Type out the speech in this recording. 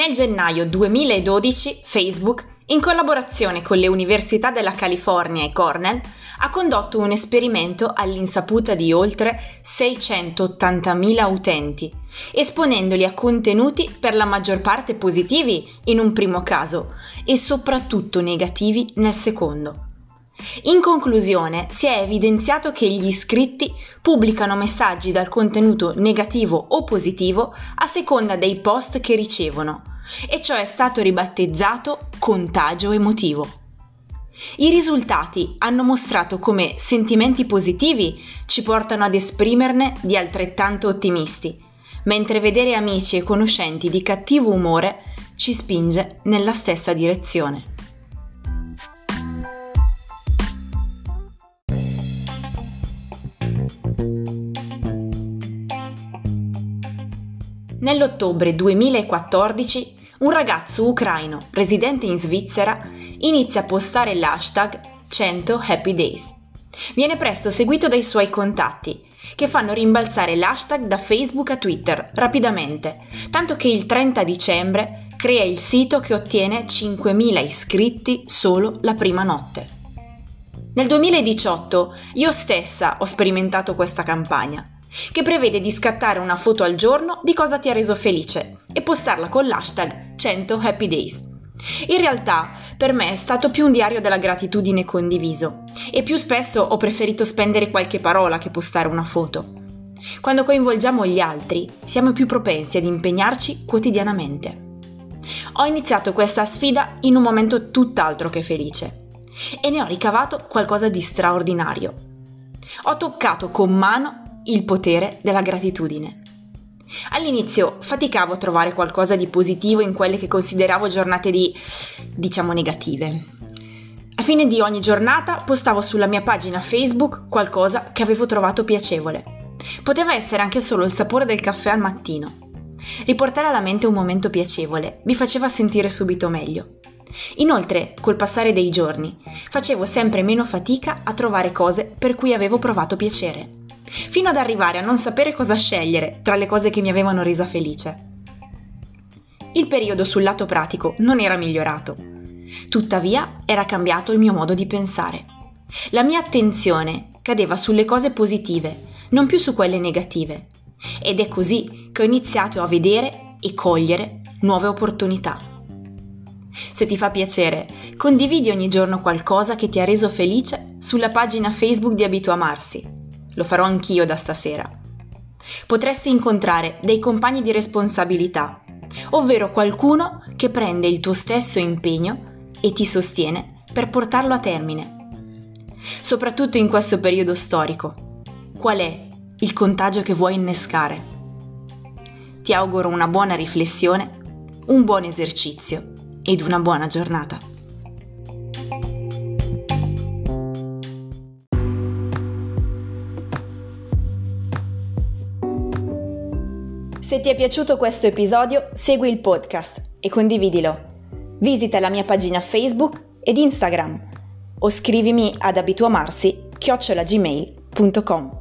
Nel gennaio 2012 Facebook, in collaborazione con le università della California e Cornell, ha condotto un esperimento all'insaputa di oltre 680.000 utenti, esponendoli a contenuti per la maggior parte positivi in un primo caso e soprattutto negativi nel secondo. In conclusione, si è evidenziato che gli iscritti pubblicano messaggi dal contenuto negativo o positivo a seconda dei post che ricevono, e ciò è stato ribattezzato contagio emotivo. I risultati hanno mostrato come sentimenti positivi ci portano ad esprimerne di altrettanto ottimisti, mentre vedere amici e conoscenti di cattivo umore ci spinge nella stessa direzione. Nell'ottobre 2014 un ragazzo ucraino residente in Svizzera inizia a postare l'hashtag 100 Happy Days. Viene presto seguito dai suoi contatti, che fanno rimbalzare l'hashtag da Facebook a Twitter rapidamente, tanto che il 30 dicembre crea il sito che ottiene 5.000 iscritti solo la prima notte. Nel 2018 io stessa ho sperimentato questa campagna che prevede di scattare una foto al giorno di cosa ti ha reso felice e postarla con l'hashtag 100 Happy Days. In realtà per me è stato più un diario della gratitudine condiviso e più spesso ho preferito spendere qualche parola che postare una foto. Quando coinvolgiamo gli altri siamo più propensi ad impegnarci quotidianamente. Ho iniziato questa sfida in un momento tutt'altro che felice e ne ho ricavato qualcosa di straordinario. Ho toccato con mano il potere della gratitudine. All'inizio faticavo a trovare qualcosa di positivo in quelle che consideravo giornate di, diciamo, negative. A fine di ogni giornata postavo sulla mia pagina Facebook qualcosa che avevo trovato piacevole. Poteva essere anche solo il sapore del caffè al mattino. Riportare alla mente un momento piacevole mi faceva sentire subito meglio. Inoltre, col passare dei giorni, facevo sempre meno fatica a trovare cose per cui avevo provato piacere fino ad arrivare a non sapere cosa scegliere tra le cose che mi avevano resa felice. Il periodo sul lato pratico non era migliorato. Tuttavia era cambiato il mio modo di pensare. La mia attenzione cadeva sulle cose positive, non più su quelle negative. Ed è così che ho iniziato a vedere e cogliere nuove opportunità. Se ti fa piacere, condividi ogni giorno qualcosa che ti ha reso felice sulla pagina Facebook di Abituamarsi lo farò anch'io da stasera. Potresti incontrare dei compagni di responsabilità, ovvero qualcuno che prende il tuo stesso impegno e ti sostiene per portarlo a termine. Soprattutto in questo periodo storico, qual è il contagio che vuoi innescare? Ti auguro una buona riflessione, un buon esercizio ed una buona giornata. Se ti è piaciuto questo episodio, segui il podcast e condividilo. Visita la mia pagina Facebook ed Instagram o scrivimi ad abituamarsi chiocciolagmail.com.